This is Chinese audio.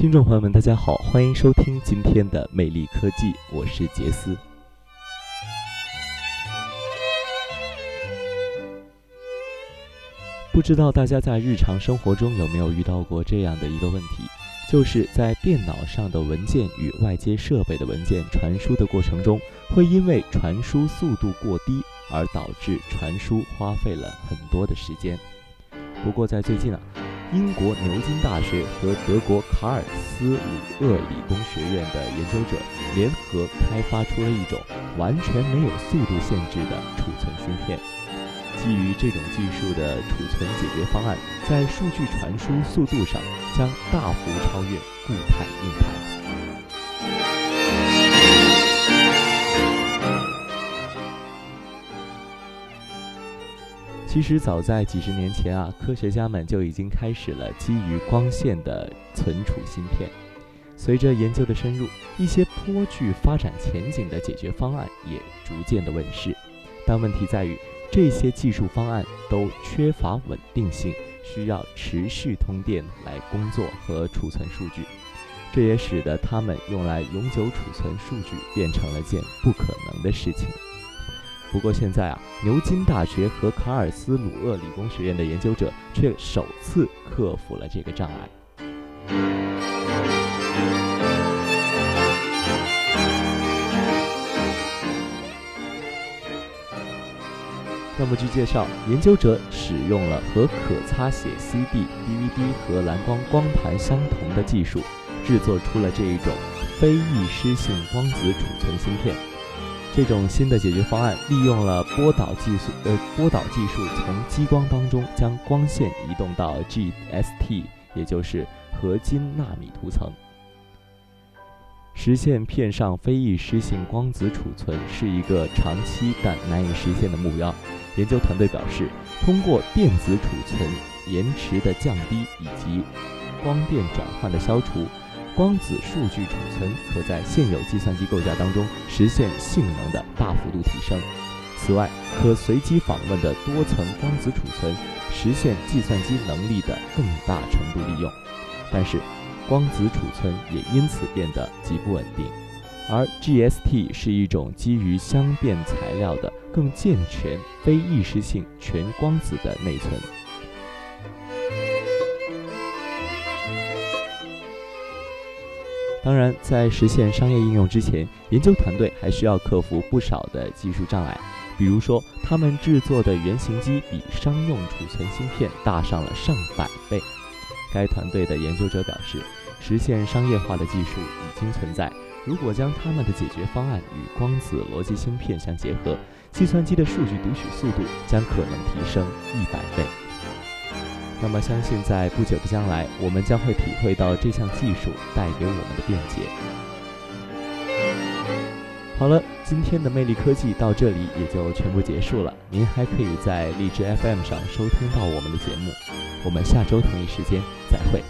听众朋友们，大家好，欢迎收听今天的魅力科技，我是杰斯。不知道大家在日常生活中有没有遇到过这样的一个问题，就是在电脑上的文件与外接设备的文件传输的过程中，会因为传输速度过低而导致传输花费了很多的时间。不过在最近啊。英国牛津大学和德国卡尔斯鲁厄理工学院的研究者联合开发出了一种完全没有速度限制的储存芯片。基于这种技术的储存解决方案，在数据传输速度上将大幅超越固态硬盘。其实早在几十年前啊，科学家们就已经开始了基于光线的存储芯片。随着研究的深入，一些颇具发展前景的解决方案也逐渐的问世。但问题在于，这些技术方案都缺乏稳定性，需要持续通电来工作和储存数据。这也使得它们用来永久储存数据变成了件不可能的事情。不过现在啊，牛津大学和卡尔斯鲁厄理工学院的研究者却首次克服了这个障碍。那么据介绍，研究者使用了和可擦写 CD、DVD 和蓝光光盘相同的技术，制作出了这一种非易失性光子储存芯片。这种新的解决方案利用了波导技术，呃，波导技术从激光当中将光线移动到 GST，也就是合金纳米涂层，实现片上非易失性光子储存是一个长期但难以实现的目标。研究团队表示，通过电子储存延迟的降低以及光电转换的消除。光子数据储存可在现有计算机构架当中实现性能的大幅度提升。此外，可随机访问的多层光子储存实现计算机能力的更大程度利用。但是，光子储存也因此变得极不稳定。而 GST 是一种基于相变材料的更健全、非易失性全光子的内存。当然，在实现商业应用之前，研究团队还需要克服不少的技术障碍。比如说，他们制作的原型机比商用储存芯片大上了上百倍。该团队的研究者表示，实现商业化的技术已经存在。如果将他们的解决方案与光子逻辑芯片相结合，计算机的数据读取速度将可能提升一百倍。那么，相信在不久的将来，我们将会体会到这项技术带给我们的便捷。好了，今天的魅力科技到这里也就全部结束了。您还可以在荔枝 FM 上收听到我们的节目。我们下周同一时间再会。